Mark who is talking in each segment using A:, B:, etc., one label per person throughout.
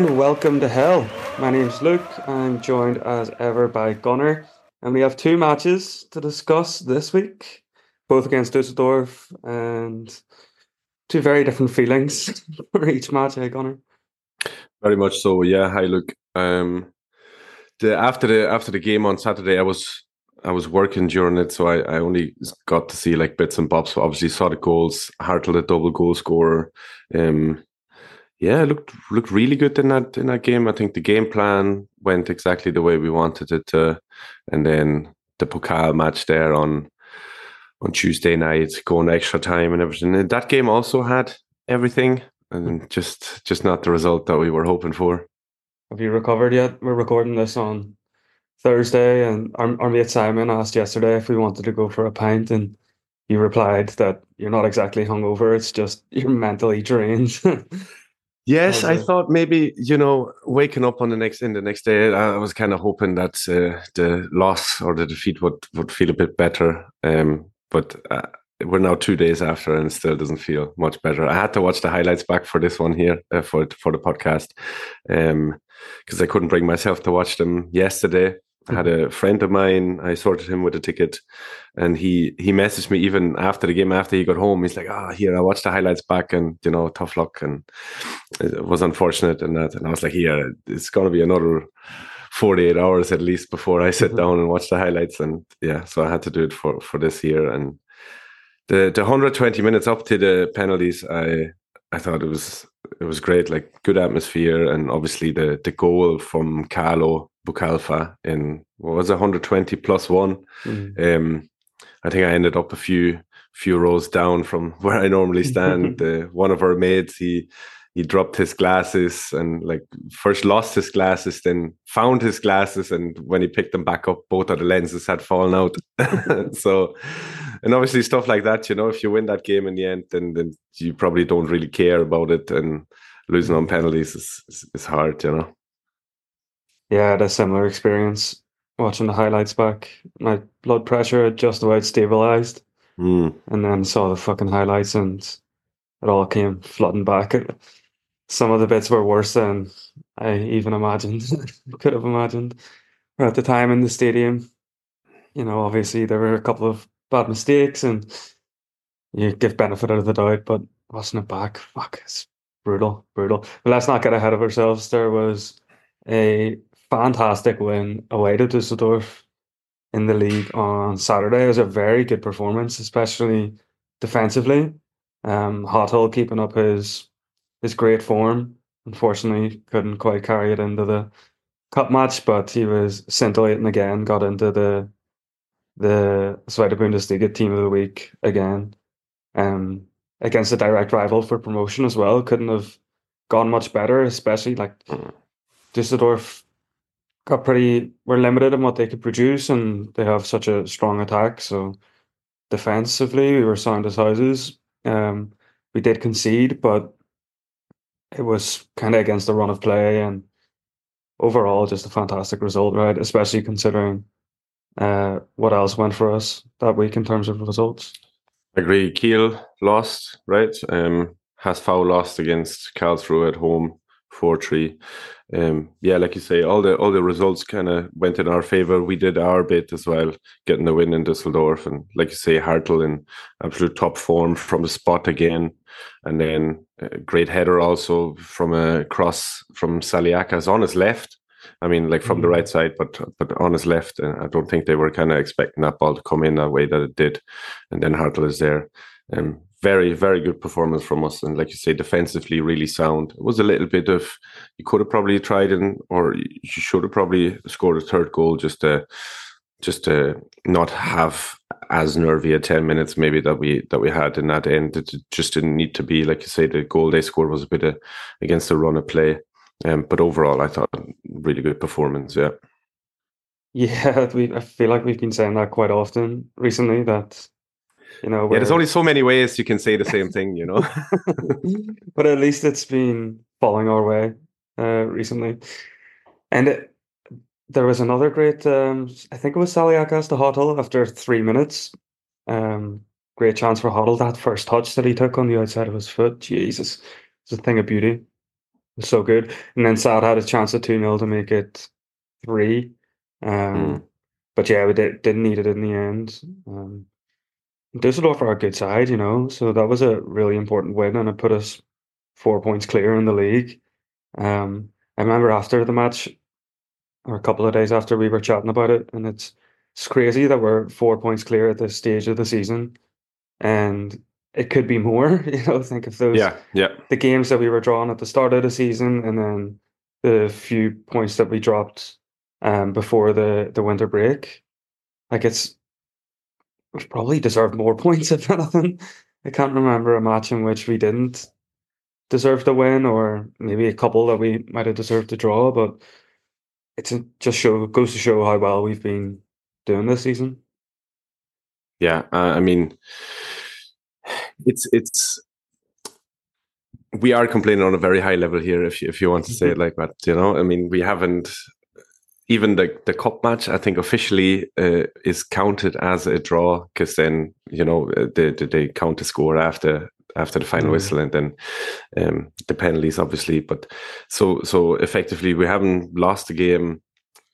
A: And welcome to Hell. My name's Luke. I'm joined as ever by Gunnar, and we have two matches to discuss this week, both against Dusseldorf, and two very different feelings for each match. Hey, Gunnar.
B: Very much so. Yeah. Hi, Luke. Um, the after the after the game on Saturday, I was I was working during it, so I, I only got to see like bits and bobs. So obviously, saw the goals. Hartel, the double goal scorer. Um, yeah, looked looked really good in that in that game. I think the game plan went exactly the way we wanted it to, and then the Pokal match there on on Tuesday night, going extra time and everything. And that game also had everything, and just just not the result that we were hoping for.
A: Have you recovered yet? We're recording this on Thursday, and our, our mate Simon asked yesterday if we wanted to go for a pint, and you replied that you're not exactly hungover; it's just you're mentally drained.
B: Yes, I thought maybe you know waking up on the next in the next day. I was kind of hoping that uh, the loss or the defeat would would feel a bit better. Um, but uh, we're now two days after, and still doesn't feel much better. I had to watch the highlights back for this one here uh, for for the podcast because um, I couldn't bring myself to watch them yesterday. I had a friend of mine. I sorted him with a ticket, and he he messaged me even after the game. After he got home, he's like, "Ah, oh, here I watched the highlights back, and you know, tough luck." And it was unfortunate and that. And I was like, "Here, it's gonna be another." 48 hours at least before I sit mm-hmm. down and watch the highlights. And yeah, so I had to do it for, for this year. And the, the 120 minutes up to the penalties, I, I thought it was, it was great, like good atmosphere. And obviously the, the goal from Carlo Boukhalfa in what was it, 120 plus one. Mm. Um, I think I ended up a few few rows down from where I normally stand. uh, one of our mates, he he dropped his glasses and like first lost his glasses, then found his glasses, and when he picked them back up, both of the lenses had fallen out. so, and obviously stuff like that, you know, if you win that game in the end, then then you probably don't really care about it, and losing on penalties is is, is hard, you know.
A: Yeah, I had a similar experience watching the highlights back. My blood pressure had just about stabilized.
B: Mm.
A: And then saw the fucking highlights and it all came flooding back. Some of the bits were worse than I even imagined, could have imagined. at the time in the stadium, you know, obviously there were a couple of bad mistakes and you give benefit out of the doubt, but watching it back, fuck, it's brutal, brutal. But let's not get ahead of ourselves. There was a fantastic win away to Dusseldorf in the league on Saturday. It was a very good performance, especially defensively. Um, keeping up his his great form. Unfortunately, couldn't quite carry it into the cup match, but he was scintillating again. Got into the the Zweite Bundesliga team of the week again. Um, against a direct rival for promotion as well. Couldn't have gone much better, especially like mm. Got pretty were limited in what they could produce, and they have such a strong attack. So defensively, we were sound as houses. Um, we did concede, but it was kind of against the run of play, and overall, just a fantastic result, right? Especially considering uh, what else went for us that week in terms of results.
B: Agree. Kiel lost, right? Um, foul lost against Karlsruhe at home, four three um, yeah, like you say, all the all the results kind of went in our favor. We did our bit as well, getting the win in Düsseldorf, and like you say, Hartel in absolute top form from the spot again, and then a great header also from a cross from Saliakas on his left. I mean, like from mm-hmm. the right side, but but on his left. And I don't think they were kind of expecting that ball to come in that way that it did. And then Hartel is there. Um, very, very good performance from us. And like you say, defensively, really sound. It was a little bit of, you could have probably tried and, or you should have probably scored a third goal just to, just to not have as nervy a 10 minutes maybe that we that we had in that end it just didn't need to be like you say the goal they scored was a bit of, against the run of play um, but overall i thought really good performance yeah
A: yeah we i feel like we've been saying that quite often recently that you know
B: yeah there's only so many ways you can say the same thing you know
A: but at least it's been falling our way uh, recently and it, there was another great um, i think it was saliakas to Hartel after three minutes um, great chance for Hartel that first touch that he took on the outside of his foot jesus it's a thing of beauty so good. And then Saad had a chance at 2 0 to make it three. Um, mm. But yeah, we did, didn't need it in the end. Dusseldorf are a good side, you know, so that was a really important win and it put us four points clear in the league. Um, I remember after the match, or a couple of days after, we were chatting about it, and it's it's crazy that we're four points clear at this stage of the season, and it could be more. You know, think of those
B: yeah, yeah.
A: the games that we were drawing at the start of the season, and then the few points that we dropped um, before the the winter break. Like it's we probably deserved more points if anything. I can't remember a match in which we didn't deserve to win, or maybe a couple that we might have deserved to draw. But it's just show goes to show how well we've been doing this season.
B: Yeah, uh, I mean, it's it's we are complaining on a very high level here, if you, if you want to say it like that. You know, I mean, we haven't even the the cup match. I think officially uh, is counted as a draw because then you know uh, they they count the score after after the final mm. whistle and then um, the penalties obviously but so so effectively we haven't lost a game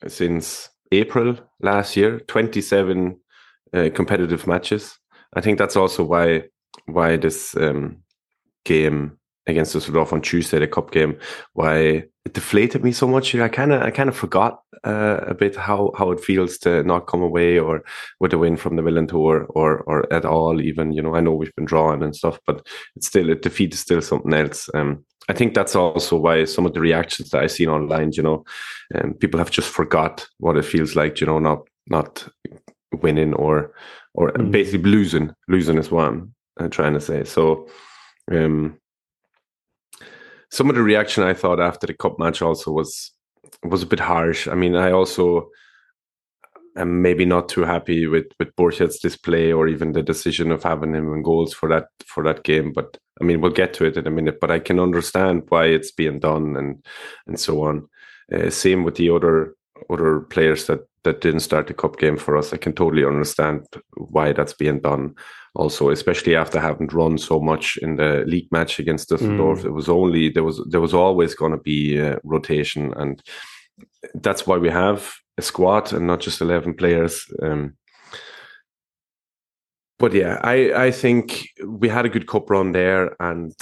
B: since april last year 27 uh, competitive matches i think that's also why why this um, game against Düsseldorf on Tuesday, the cup game, why it deflated me so much. I kind of, I kind of forgot uh, a bit how how it feels to not come away or with a win from the Millerntor or or at all. Even you know, I know we've been drawing and stuff, but it's still a defeat is still something else. Um, I think that's also why some of the reactions that I've seen online, you know, um, people have just forgot what it feels like, you know, not not winning or or mm. basically losing. Losing is what I'm, I'm trying to say. So. Um, some of the reaction I thought after the cup match also was was a bit harsh. I mean, I also am maybe not too happy with with Burchert's display or even the decision of having him in goals for that for that game. But I mean, we'll get to it in a minute. But I can understand why it's being done and and so on. Uh, same with the other other players that that didn't start the cup game for us. I can totally understand why that's being done also, especially after having run so much in the league match against Düsseldorf. Mm. It was only there was there was always going to be uh, rotation, and that's why we have a squad and not just eleven players. Um, but yeah, I I think we had a good cup run there, and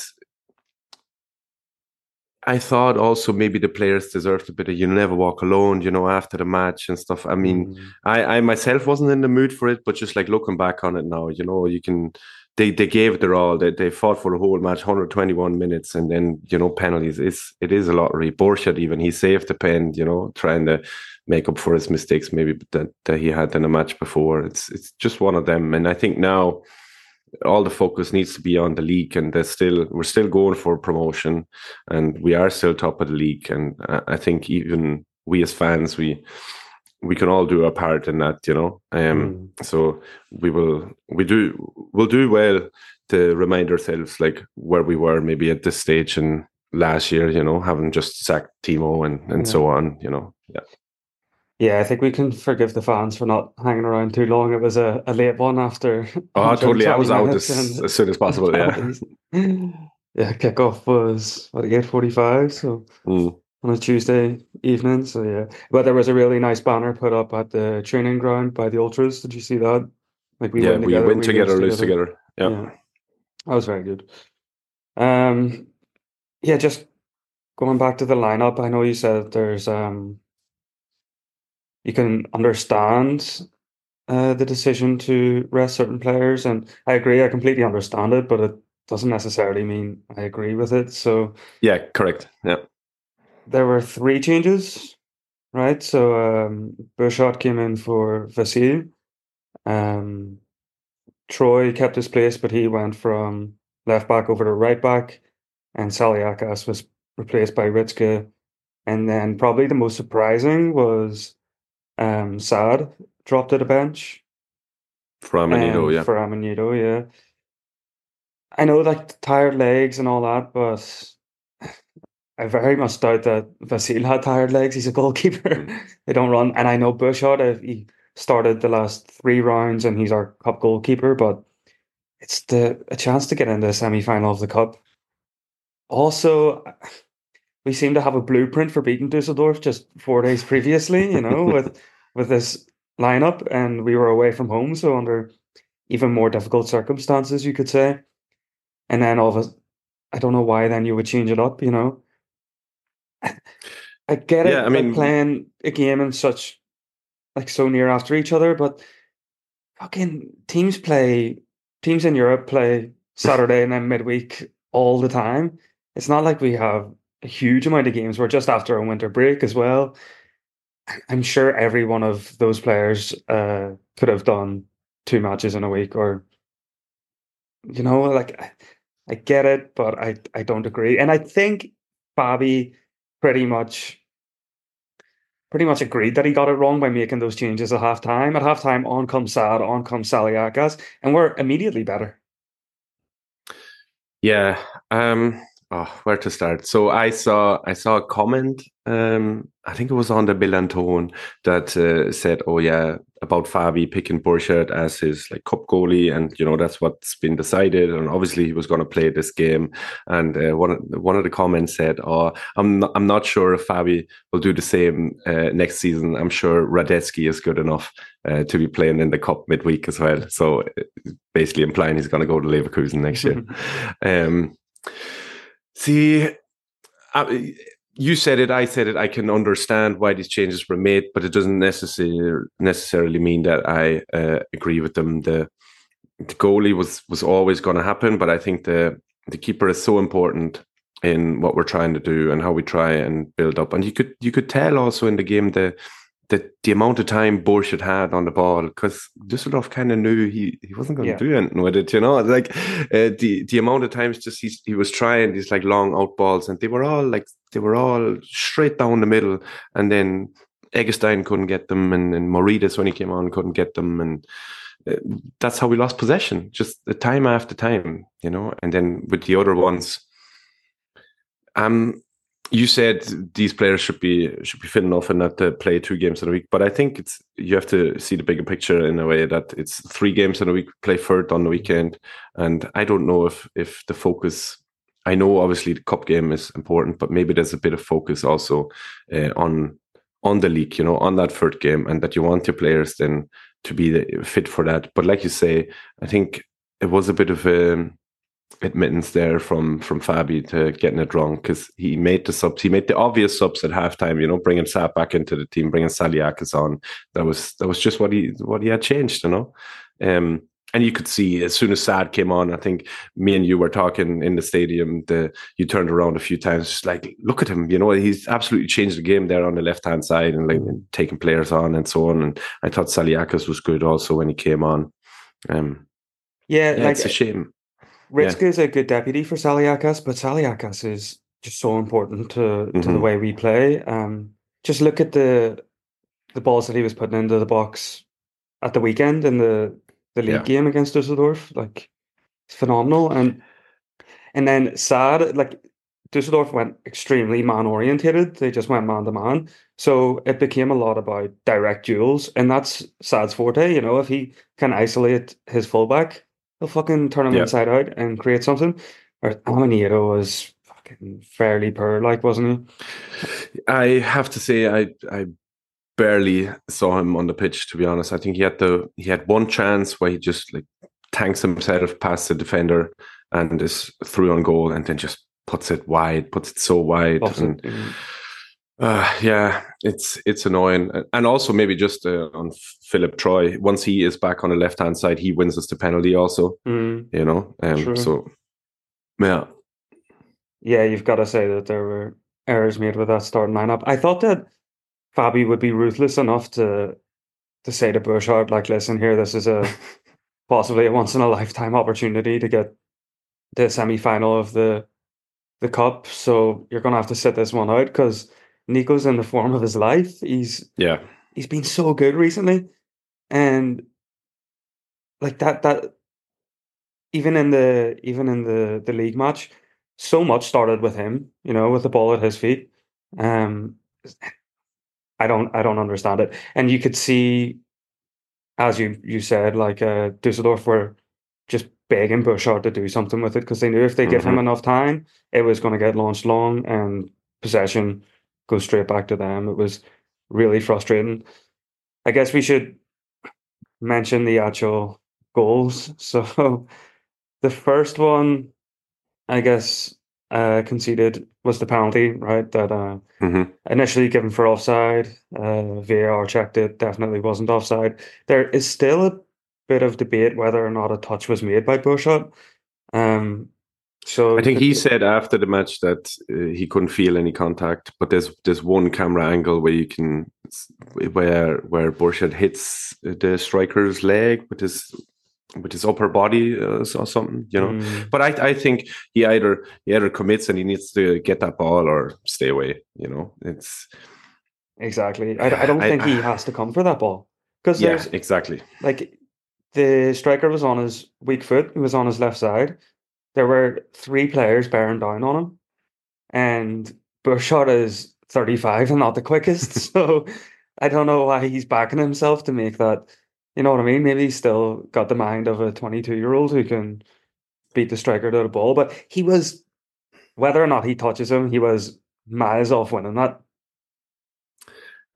B: I thought also maybe the players deserved a bit of you never walk alone, you know, after the match and stuff. I mean, mm. I, I myself wasn't in the mood for it, but just like looking back on it now, you know, you can they they gave it their all. They they fought for the whole match, 121 minutes, and then you know penalties. It's it is a lottery. Burchert even he saved the pen, you know, trying to make up for his mistakes maybe that, that he had in the match before. It's it's just one of them, and I think now all the focus needs to be on the league and there's still we're still going for promotion and we are still top of the league and i think even we as fans we we can all do our part in that you know um mm. so we will we do we'll do well to remind ourselves like where we were maybe at this stage in last year you know having just sacked timo and and yeah. so on you know yeah
A: yeah, I think we can forgive the fans for not hanging around too long. It was a, a late one after.
B: Oh, totally. I was out as, as soon as possible. Yeah.
A: yeah, kickoff was what eight forty-five. So mm. on a Tuesday evening. So yeah, but there was a really nice banner put up at the training ground by the ultras. Did you see that?
B: Like we yeah, went together, we went together, lose together. together. Yeah. yeah,
A: that was very good. Um, yeah, just going back to the lineup. I know you said there's um you can understand uh, the decision to rest certain players, and I agree. I completely understand it, but it doesn't necessarily mean I agree with it. So
B: yeah, correct. Yeah,
A: there were three changes, right? So um, Burchert came in for Vasilj. Um, Treu kept his place, but he went from left back over to right back, and Saliakas was replaced by Ritzka. And then probably the most surprising was um, Saad dropped at a bench.
B: For Amenyido, um, yeah.
A: For Amenyido, yeah. I know like tired legs and all that, but I very much doubt that Vasilj had tired legs. He's a goalkeeper. Mm. they don't run. And I know Burchert, uh, he started the last three rounds and he's our cup goalkeeper, but it's the a chance to get in the semi final of the cup. Also, we seem to have a blueprint for beating Dusseldorf just four days previously, you know, with with this lineup, and we were away from home, so under even more difficult circumstances, you could say. And then all of a, I don't know why then you would change it up, you know. I get it, yeah, I mean, playing a game in such like so near after each other, but fucking teams play teams in Europe play Saturday and then midweek all the time. It's not like we have a huge amount of games. We're just after a winter break as well. I'm sure every one of those players uh, could have done two matches in a week, or you know, like I get it, but I I don't agree. And I think Bobby pretty much pretty much agreed that he got it wrong by making those changes at halftime. At halftime, on comes Saad, on comes Saliakas, and we're immediately better.
B: Yeah. Um oh, where to start? So I saw I saw a comment. Um, I think it was on the Bill Tone that uh, said, "Oh yeah, about Fabi picking Burchert as his like cup goalie, and you know that's what's been decided. And obviously he was going to play this game. And uh, one one of the comments said, "Oh, I'm not, I'm not sure if Fabi will do the same uh, next season. I'm sure Radetzky is good enough uh, to be playing in the cup midweek as well." So uh, basically implying he's going to go to Leverkusen next year. um, See, I, you said it, I said it. I can understand why these changes were made, but it doesn't necessarily necessarily mean that I uh, agree with them. The, the goalie was was always going to happen, but I think the the keeper is so important in what we're trying to do and how we try and build up. And you could you could tell also in the game the the the amount of time Burchert had on the ball because Dusseldorf kind of knew he, he wasn't going to yeah. do anything with it, you know. Like uh, the the amount of times just he he was trying these like long out balls and they were all like they were all straight down the middle, and then Eggestein couldn't get them, and, and Maurides when he came on couldn't get them, and uh, that's how we lost possession, just the time after time, you know. And then with the other ones, um, you said these players should be should be fit enough and not to play two games in a week. But I think it's you have to see the bigger picture in a way that it's three games in a week, play third on the weekend, and I don't know if if the focus. I know obviously the cup game is important, but maybe there's a bit of focus also uh, on on the league, you know, on that third game, and that you want your players then to be fit for that. But like you say, I think it was a bit of a admittance there from from Fabi to getting it wrong because he made the subs. He made the obvious subs at halftime. You know, bringing Saad back into the team, bringing Saliakas on. That was that was just what he what he had changed. You know, um, and you could see as soon as Saad came on. I think me and you were talking in the stadium. The you turned around a few times, just like look at him. You know, he's absolutely changed the game there on the left hand side and like and taking players on and so on. And I thought Saliakas was good also when he came on. Um,
A: yeah,
B: yeah
A: like,
B: it's a shame
A: Ritzka yeah. is a good deputy for Saliakas, but Saliakas is just so important to, mm-hmm. to the mm-hmm. way we play. Um, just look at the the balls that he was putting into the box at the weekend in the the league yeah. game against Dusseldorf. Like it's phenomenal. And and then Saad, like Dusseldorf went extremely man orientated. They just went man to man. So it became a lot about direct duels. And that's Saad's forte. You know, if he can isolate his fullback, he'll fucking turn him yep. inside out and create something. Or Amenyido was fucking fairly poor, like wasn't
B: he? I have to say, I I barely saw him on the pitch. To be honest, I think he had the he had one chance where he just like tanks himself past the defender and is through on goal, and then just puts it wide, puts it so wide. and, mm. Uh, yeah, it's it's annoying, and also maybe just uh, on Philipp Treu. Once he is back on the left hand side, he wins us the penalty. Also, mm, you know, um, so yeah,
A: yeah, you've got to say that there were errors made with that starting lineup. I thought that Fabi would be ruthless enough to to say to Burchert, like, listen here, this is a possibly a once in a lifetime opportunity to get the semi final of the the cup. So you're gonna have to sit this one out because Nico's in the form of his life. He's
B: yeah,
A: he's been so good recently, and like that that even in the even in the the league match, so much started with him. You know, with the ball at his feet. Um, I don't I don't understand it, and you could see, as you you said, like uh, Dusseldorf were just begging Burchert to do something with it because they knew if they mm-hmm. give him mm-hmm. enough time, it was going to get launched long and possession goes straight back to them. It was really frustrating. I guess we should mention the actual goals. So the first one, I guess, uh, conceded was the penalty, right? That uh,
B: hmm
A: initially given for offside. Uh, VAR checked it, definitely wasn't offside. There is still a bit of debate whether or not a touch was made by Burchert. Um, so
B: I think he said after the match that uh, he couldn't feel any contact, but there's there's one camera angle where you can where where Burchert hits the striker's leg with his with his upper body uh, or something, you know.
A: Mm,
B: But I I think he either he either commits and he needs to get that ball or stay away. You know, it's
A: exactly. I, I don't
B: I-
A: think he has to come for that ball because
B: yeah,
A: there's
B: exactly.
A: like the striker was on his weak foot. He was on his left side. There were three players bearing down on him, and Burchert is 35 and not the quickest. so I don't know why he's backing himself to make that. You know what I mean? Maybe he's still got the mind of a 22 year old who can beat the striker to the ball. But he was, whether or not he touches him, he was miles off winning that.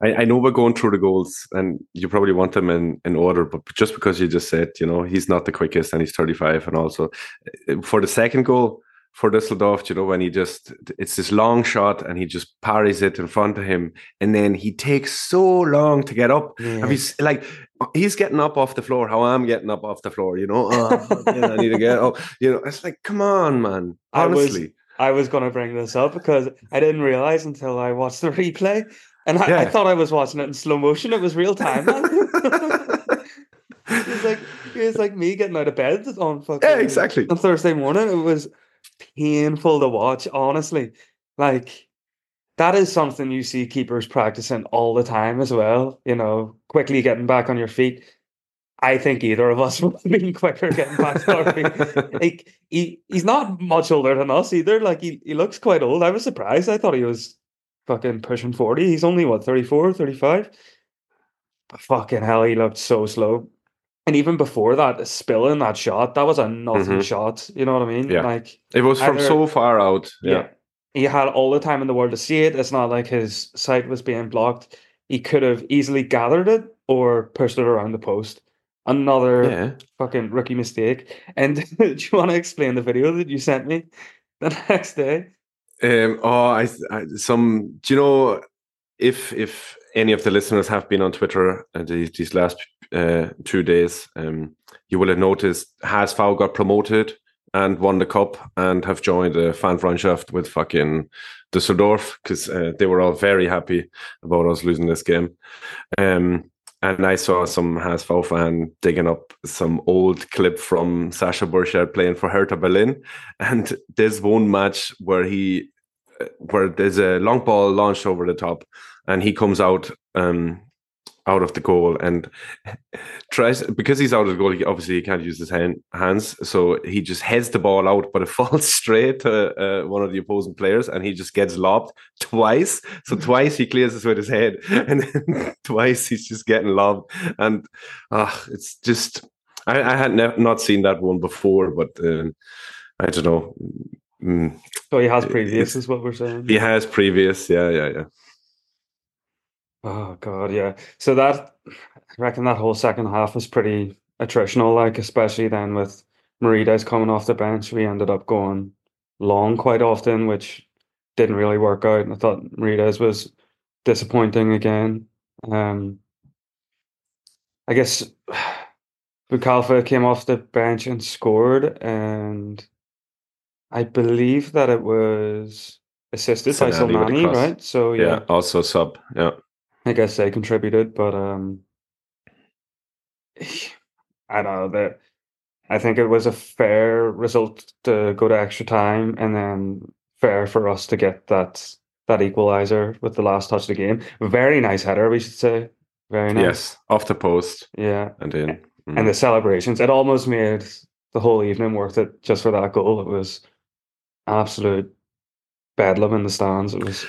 B: I, I know we're going through the goals and you probably want them in, in order, but just because you just said, you know, he's not the quickest and he's 35. And also uh, for the second goal for Düsseldorf, you know, when he just, it's this long shot and he just parries it in front of him. And then he takes so long to get up.
A: Yeah.
B: And he's like, he's getting up off the floor, how I'm getting up off the floor, you know, oh, yeah, I need to get up. You know, it's like, come on, man.
A: I was-
B: Honestly.
A: I was going to bring this up because I didn't realize until I watched the replay. And I, I thought I was watching it in slow motion. It was real time. it was like it was like me getting out of bed on fucking
B: yeah, exactly.
A: on Thursday morning. It was painful to watch, honestly. Like that is something you see keepers practicing all the time as well. You know, quickly getting back on your feet. I think either of us would have been quicker getting back to our feet. Like he, he's not much older than us either. Like he, he looks quite old. I was surprised. I thought he was fucking pushing 40. He's only what, 34, 35? But fucking hell, he looked so slow. And even before that, spilling that shot, that was a nothing
B: Mhm.
A: shot. You know what I mean?
B: Yeah.
A: Like
B: It was from
A: Either-
B: so far out. Yeah.
A: he had all the time in the world to see it. It's not like his sight was being blocked. He could have easily gathered it or pushed it around the post. Another
B: Yeah.
A: fucking rookie mistake. And do you want to explain the video that you sent me the next day?
B: Um, oh, I, I some. Do you know if if any of the listeners have been on Twitter uh, these, these last uh, two days, um, you will have noticed HSV got promoted and won the cup and have joined a Fanfreundschaft with fucking Düsseldorf because uh, they were all very happy about us losing this game. Um, and I saw some HSV fan digging up some old clip from Sascha Burchert playing for Hertha Berlin. And there's one match where he, uh, where there's a long ball launched over the top, and he comes out, um, out of the goal and tries because he's out of the goal. He obviously he can't use his hand, hands, so he just heads the ball out, but it falls straight to uh, one of the opposing players, and he just gets lobbed twice. So twice he clears this with his head, and then twice he's just getting lobbed, and ah, it's just. I, I had ne- not seen that one before, but um, I don't know. Mm,
A: So he has previous, is what we're saying.
B: he has previous, yeah, yeah, yeah.
A: Oh god, yeah. So that I reckon that whole second half was pretty attritional, like especially then with Maurides coming off the bench, we ended up going long quite often, which didn't really work out. And I thought Maurides was disappointing again. Um, I guess Boukhalfa came off the bench and scored, and I believe that it was assisted by
B: Sinani with a
A: right? So
B: yeah,
A: yeah.
B: Also sub, yeah.
A: I guess they contributed, but um, I don't know that. I think it was a fair result to go to extra time, and then fair for us to get that that equalizer with the last touch of the game. Very nice header, we should say. Very nice.
B: Yes, off the post
A: Yeah,
B: and in.
A: and the celebrations. It almost made the whole evening worth it just for that goal. It was absolute bedlam in the stands. It was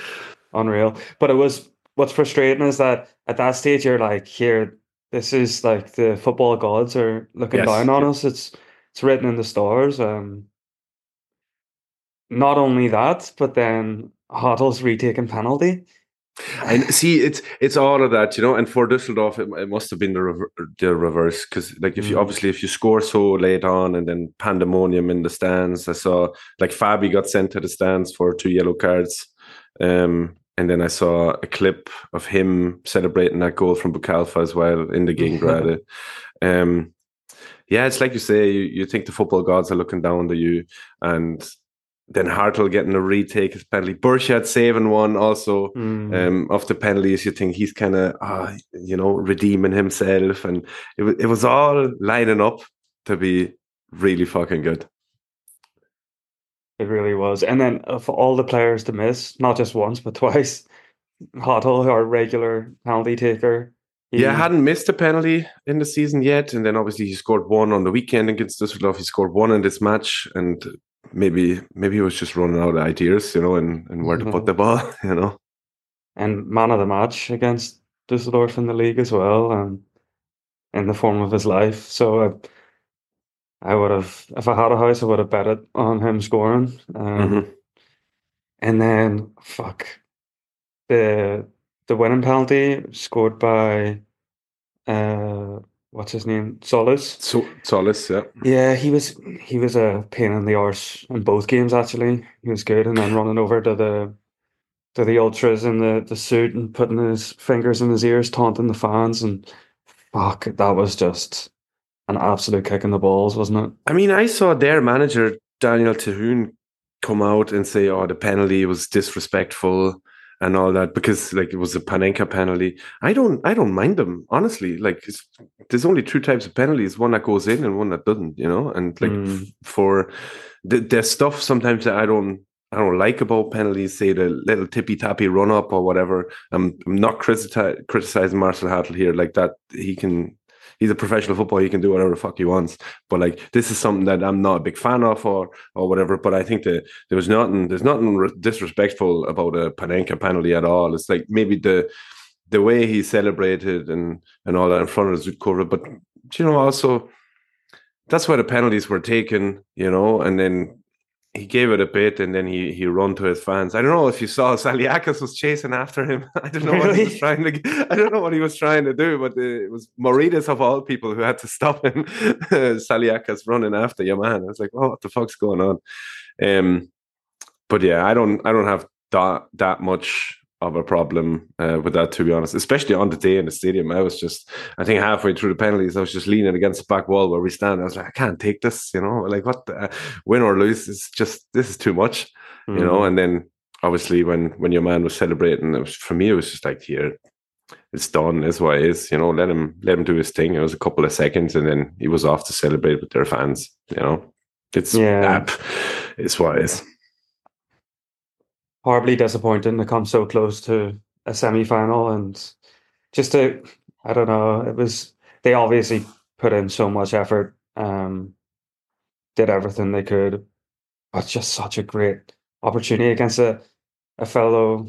A: unreal. But it was what's frustrating is that at that stage you're like, here, this is like the football gods are looking
B: Yes,
A: down on us. It's it's written in the stars. Um not only that, but then Hartel's retaken penalty.
B: And see, it's it's all of that, you know. And for Düsseldorf, it, it must have been the rever- the reverse because, like, if you
A: Mm.
B: obviously if you score so late on and then pandemonium in the stands, I saw like Fabi got sent to the stands for two yellow cards, um, and then I saw a clip of him celebrating that goal from Boukhalfa as well in the Gegengrade. um, yeah, it's like you say, you, you think the football gods are looking down to you, and then Hartel getting a retake his penalty, Burchert saving one also
A: Mm.
B: um, of the penalties. You think he's kind of, uh, you know, redeeming himself, and it was it was all lining up to be really fucking good.
A: It really was. And then uh, for all the players to miss, not just once but twice, Hartel, our regular penalty taker. he-
B: Yeah, hadn't missed a penalty in the season yet, and then obviously he scored one on the weekend against Düsseldorf. He scored one in this match, and maybe maybe he was just running out of ideas, you know, and, and where to put the ball, you know.
A: and man of the match against Düsseldorf in the league as well, and in the form of his life. So I, I would have, if I had a house, I would have bet it on him scoring. Um,
B: Mhm.
A: And then fuck the the winning penalty scored by uh what's his name Solis.
B: So Solis, yeah.
A: Yeah, he was he was a pain in the arse in both games actually. He was good, and then running over to the to the ultras in the the suit and putting his fingers in his ears, taunting the fans, and fuck, that was just an absolute kick in the balls, wasn't it?
B: I mean, I saw their manager Daniel Thioune come out and say, "Oh, the penalty was disrespectful." And all that because like it was a Panenka penalty. I don't I don't mind them honestly. Like it's, there's only two types of penalties: one that goes in and one that doesn't. You know, and like
A: Mm.
B: f- for the, there's stuff sometimes that I don't I don't like about penalties. Say the little tippy tappy run up or whatever. I'm, I'm not critici- criticizing Marcel Hartel here. Like that, he can. He's a professional footballer. He can do whatever the fuck he wants. But like this is something that I'm not a big fan of, or or whatever. But I think that there was nothing. There's nothing re- disrespectful about a Panenka penalty at all. It's like maybe the the way he celebrated and and all that in front of cover. But you know, also that's why the penalties were taken. You know, and then he gave it a bit, and then he he run to his fans. I don't know if you saw Saliakas was chasing after him. I don't know what he was trying to. I don't know what he was trying to do, but it was Maurides of all people who had to stop him. Saliakas running after your man. I was like, oh, what the fuck's going on? Um, but yeah, I don't I don't have that that much of a problem uh, with that to be honest. Especially on the day in the stadium, I was just I think halfway through the penalties, I was just leaning against the back wall where we stand. I was like, I can't take this, you know, like what the, win or lose it's just this is too much, you know.
A: Mm.
B: And then obviously when when your man was celebrating, it was for me it was just like here. It's done. Is what it is. You know, let him let him do his thing. It was a couple of seconds, and then he was off to celebrate with their fans. You know, it's
A: Yeah.
B: yeah. It's what it is.
A: Horribly disappointing to come so close to a semi final and just to I don't know, it was they obviously put in so much effort, um, did everything they could, but just such a great opportunity against a, a fellow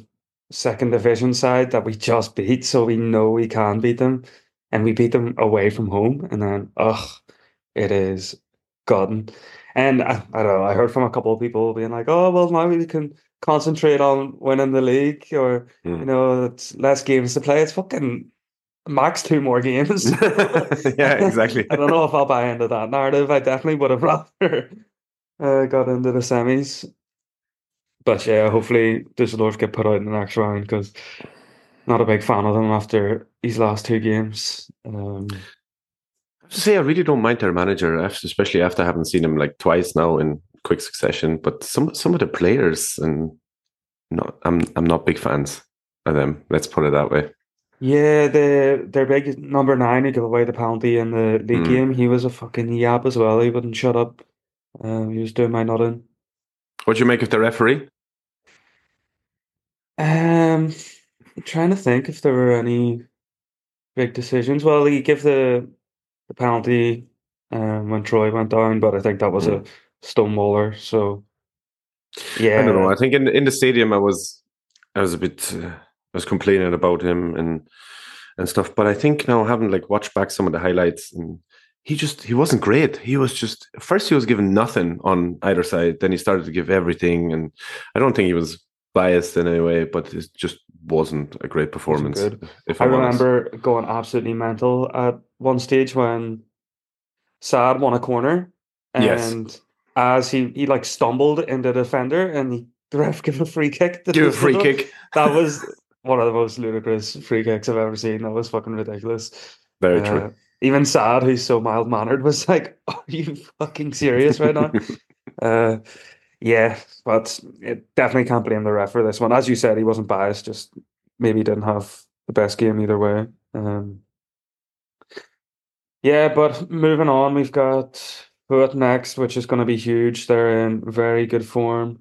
A: second division side that we just beat, so we know we can beat them. And we beat them away from home, and then ugh, it is gone. And I, I don't know, I heard from a couple of people being like, oh well now we can concentrate on winning the league or
B: Mm.
A: you know it's less games to play. It's fucking max two more games.
B: Yeah, exactly.
A: i don't know if i'll buy into that narrative. I definitely would have rather uh, got into the semis. But yeah hopefully Düsseldorf get put out in the next round because not a big fan of them after these last two games. Um,
B: to say I really don't mind their manager, especially after having seen him like twice now in quick succession. But some some of the players and not I'm I'm not big fans of them. Let's put it that way.
A: yeah the their big number nine who gave away the penalty in the league
B: Mm.
A: game he was a fucking yap as well he wouldn't shut up um, he was doing my nothing
B: What do you make of the referee?
A: Um, I'm trying to think if there were any big decisions. Well, he gave the the penalty um, when Treu went down, but I think that was a stonewaller. So yeah,
B: I don't know. I think in in the stadium I was I was a bit uh, I was complaining about him and and stuff. But I think now having like watched back some of the highlights and he just he wasn't great. He was just first he was given nothing on either side. Then he started to give everything, and I don't think he was biased in any way, but it just wasn't a great performance.
A: If I remember honest. going absolutely mental at one stage when Saad won a corner, and yes. As he he like stumbled into the defender, and he, the ref gave a free kick.
B: Give a free kick.
A: That was one of the most ludicrous free kicks I've ever seen. That was fucking ridiculous.
B: Very uh, true.
A: Even Saad, who's so mild mannered, was like, "Are you fucking serious right now?" uh, yeah, but it definitely can't blame the ref for this one. As you said, he wasn't biased, just maybe didn't have the best game either way. Um, yeah, but moving on, we've got Next, which is going to be huge. They're in very good form,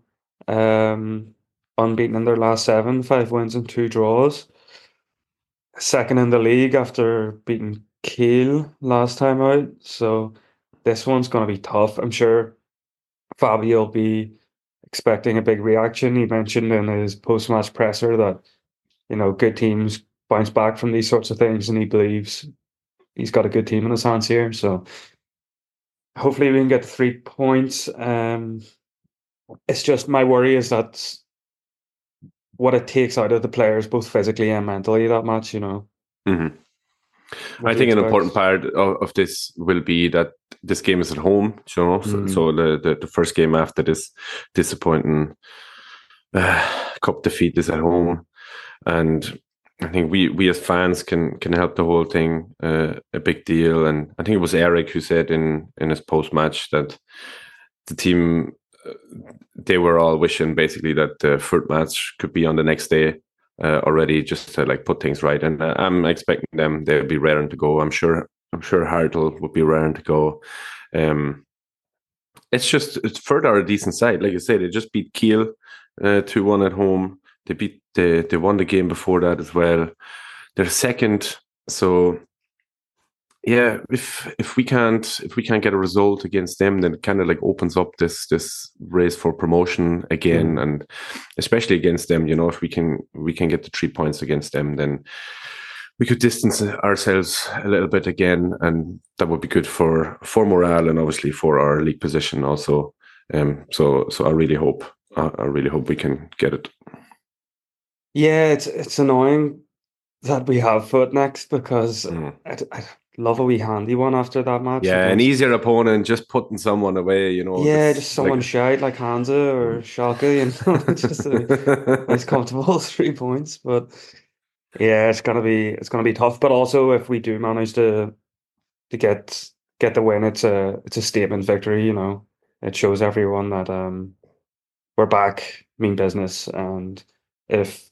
A: um, unbeaten in their last seven, five wins and two draws. Second in the league after beating Kiel last time out. So this one's going to be tough. I'm sure Fabio will be expecting a big reaction. He mentioned in his post match presser that, you know, good teams bounce back from these sorts of things and he believes he's got a good team in his hands here. So hopefully we can get three points. Um, it's just my worry is that what it takes out of the players, both physically and mentally, that match, you know.
B: Mm-hmm. I think an important part of, of, this will be that this game is at home, you know. So, mm. so the, the, the first game after this disappointing uh, cup defeat is at home, and I think we we as fans can can help the whole thing uh, a big deal. And I think it was Eric who said in in his post match that the team uh, they were all wishing basically that the third match could be on the next day uh, already just to like put things right. And uh, I'm expecting them they'll be raring to go. I'm sure I'm sure Hartel would be raring to go. Um, it's just it's further a decent side. Like I said, they just beat Kiel uh, two one at home. They beat they they won the game before that as well. They're second, so yeah, if if we can't if we can't get a result against them, then it kind of like opens up this this race for promotion again, mm. and especially against them, you know, if we can we can get the three points against them, then we could distance ourselves a little bit again, and that would be good for for morale and obviously for our league position also. Um, so so I really hope I really hope we can get it.
A: Yeah, it's it's annoying that we have Fürth next because mm. I, I, love a wee handy one after that match.
B: Yeah, an easier opponent, just putting someone away, you know.
A: Yeah, just someone like... shy like Hansa or mm. Schalke, you know, just a nice comfortable three points. But yeah, it's gonna be it's gonna be tough. But also, if we do manage to to get get the win, it's a it's a statement victory. You know, it shows everyone that um we're back, mean business, and if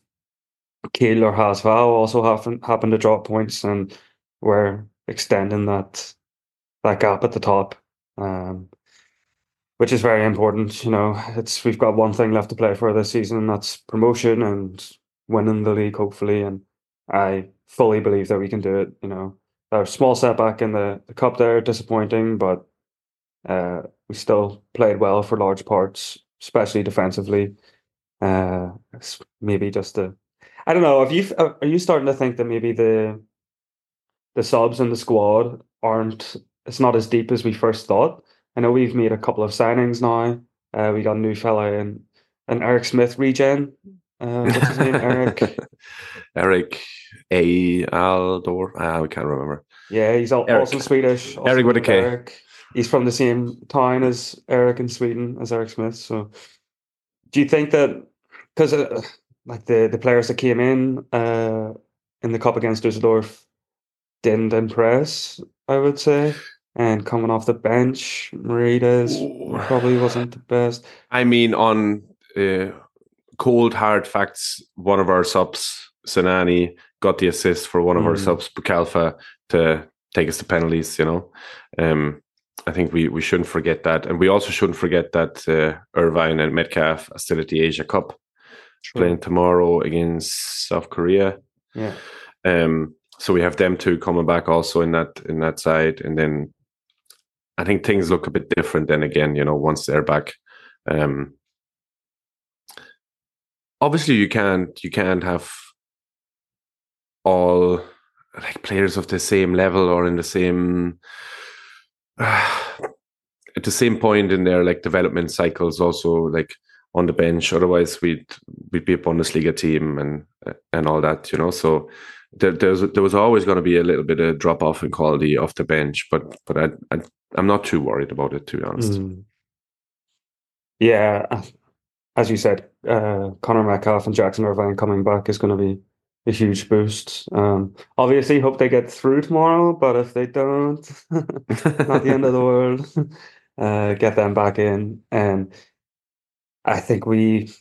A: Kiel or HSV also happen happen to drop points and we're extending that that gap at the top, um, which is very important. You know, it's we've got one thing left to play for this season, and that's promotion and winning the league, hopefully. And I fully believe that we can do it. You know, a small setback in the, the cup there, disappointing, but uh, we still played well for large parts, especially defensively. Uh, maybe just a, I don't know. Have you are you starting to think that maybe the the subs in the squad aren't it's not as deep as we first thought. I know we've made a couple of signings now. Uh, we got a new fella in an Eric Smith regen. Uh, what's his name? Eric.
B: Eric A. Aldor. Ah, I can't remember.
A: Yeah, he's also Swedish. Also
B: Eric with a K.
A: Eric. He's from the same town as Eric in Sweden as Eric Smith. So, do you think that because uh, like the the players that came in uh, in the cup against Dusseldorf didn't impress, I would say. And coming off the bench, Maurides probably wasn't the best.
B: I mean, on uh, cold hard facts, one of our subs, Sinani, got the assist for one of mm. our subs, Boukhalfa, to take us to penalties. You know, um, I think we we shouldn't forget that, and we also shouldn't forget that uh, Irvine and Metcalfe are still at the Asia Cup, True. playing tomorrow against South Korea.
A: Yeah.
B: Um, so we have them two coming back also in that in that side, and then I think things look a bit different. Then again, you know, once they're back, um, obviously you can't you can't have all like players of the same level or in the same uh, at the same point in their like development cycles also like on the bench. Otherwise, we'd we'd be a Bundesliga team and and all that, you know. So there there's there was always going to be a little bit of drop off in quality off the bench, but but I, I I'm not too worried about it to be honest. Mm.
A: Yeah, as you said, uh, Connor Metcalfe and Jackson Irvine coming back is going to be a huge boost. Um, obviously, hope they get through tomorrow, but if they don't, not the end of the world. Uh, get them back in, and I think we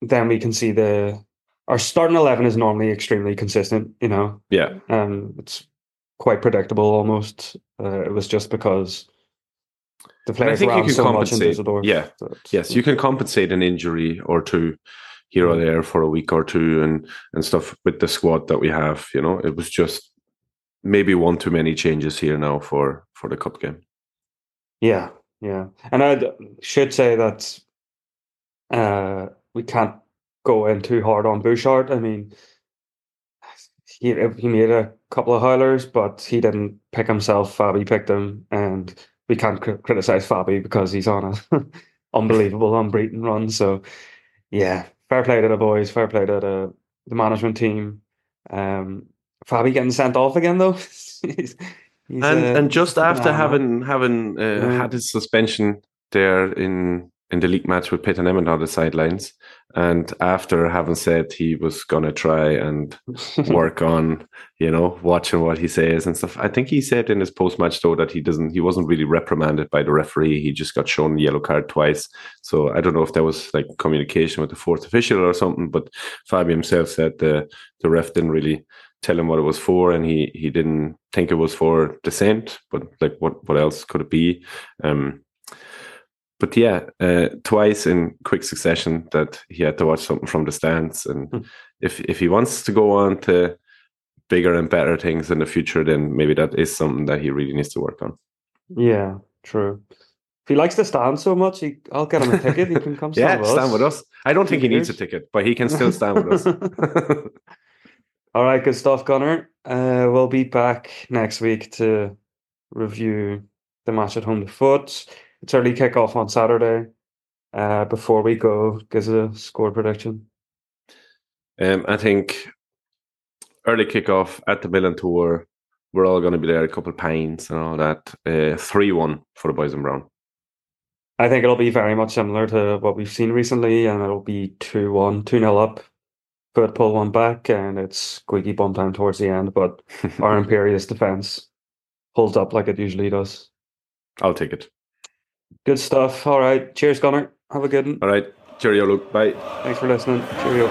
A: then we can see the our starting eleven is normally extremely consistent. You know,
B: yeah,
A: um, it's quite predictable almost. Uh, it was just because
B: the players I think you can so compensate. Yeah, yes, you can compensate an injury or two here or mm. there for a week or two and and stuff with the squad that we have. You know, it was just maybe one too many changes here now for for the cup game.
A: Yeah, yeah, and I should say that uh, we can't go in too hard on Burchert. I mean, he he made a couple of howlers, but he didn't pick himself. Fabi picked him, and we can't cr- criticize Fabi because he's on a unbelievable unbeaten run. So, yeah, fair play to the boys. Fair play to the the management team. Um, Fabi getting sent off again though.
B: he's, he's, and uh, and just after having having uh, yeah. had his suspension there in in the league match with Peter Nemeth on the sidelines. And after having said he was going to try and work on, you know, watching what he says and stuff, I think he said in his post match, though, that he doesn't, he wasn't really reprimanded by the referee. He just got shown a yellow card twice. So I don't know if there was like communication with the fourth official or something, but Fabi himself said the, the ref didn't really tell him what it was for and he he didn't think it was for dissent but like what what else could it be um but yeah, uh, twice in quick succession that he had to watch something from the stands. And mm. if if he wants to go on to bigger and better things in the future, then maybe that is something that he really needs to work on.
A: Yeah, true. If he likes the stand so much, he, I'll get him a ticket. He can come stand
B: yeah,
A: with
B: stand with us. I don't think he needs a ticket, but he can still stand with us.
A: All right, good stuff, Gunnar. Uh, we'll be back next week to review the match at home to Fürth it's early kickoff on Saturday. Uh, before we go, gives a score prediction.
B: Um, I think early kickoff at the Millerntor. We're all going to be there, a couple of pints and all that. Uh, three uh, one for the boys in brown.
A: I think it'll be very much similar to what we've seen recently, and it'll be 2 1, 2 0 up. Fürth pull one back, and it's squeaky bum time towards the end. But our Imperious defense holds up like it usually does.
B: I'll take it.
A: Good stuff. All right. Cheers, Connor. Have a good one.
B: All right. Cheerio, Luke. Bye.
A: Thanks for listening. Cheerio.